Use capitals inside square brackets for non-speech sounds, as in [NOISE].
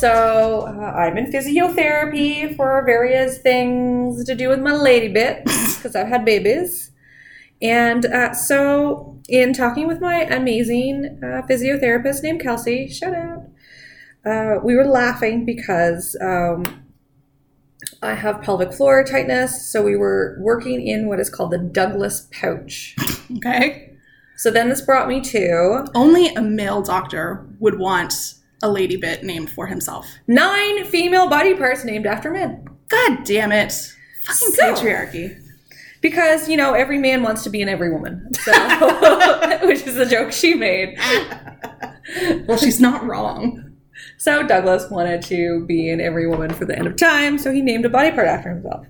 so uh, I'm in physiotherapy for various things to do with my lady bits [LAUGHS] because I've had babies. And uh, so, in talking with my amazing uh, physiotherapist named Kelsey, shout out, uh, we were laughing because um, I have pelvic floor tightness. So, we were working in what is called the Douglas pouch. Okay. So, then this brought me to Only a male doctor would want a lady bit named for himself. nine female body parts named after men. God damn it. Fucking So- patriarchy. Because, you know, every man wants to be in every woman. So, [LAUGHS] [LAUGHS] which is a joke she made. [LAUGHS] Well, she's not wrong. So Douglas wanted to be in every woman for the end of time, so he named a body part after himself.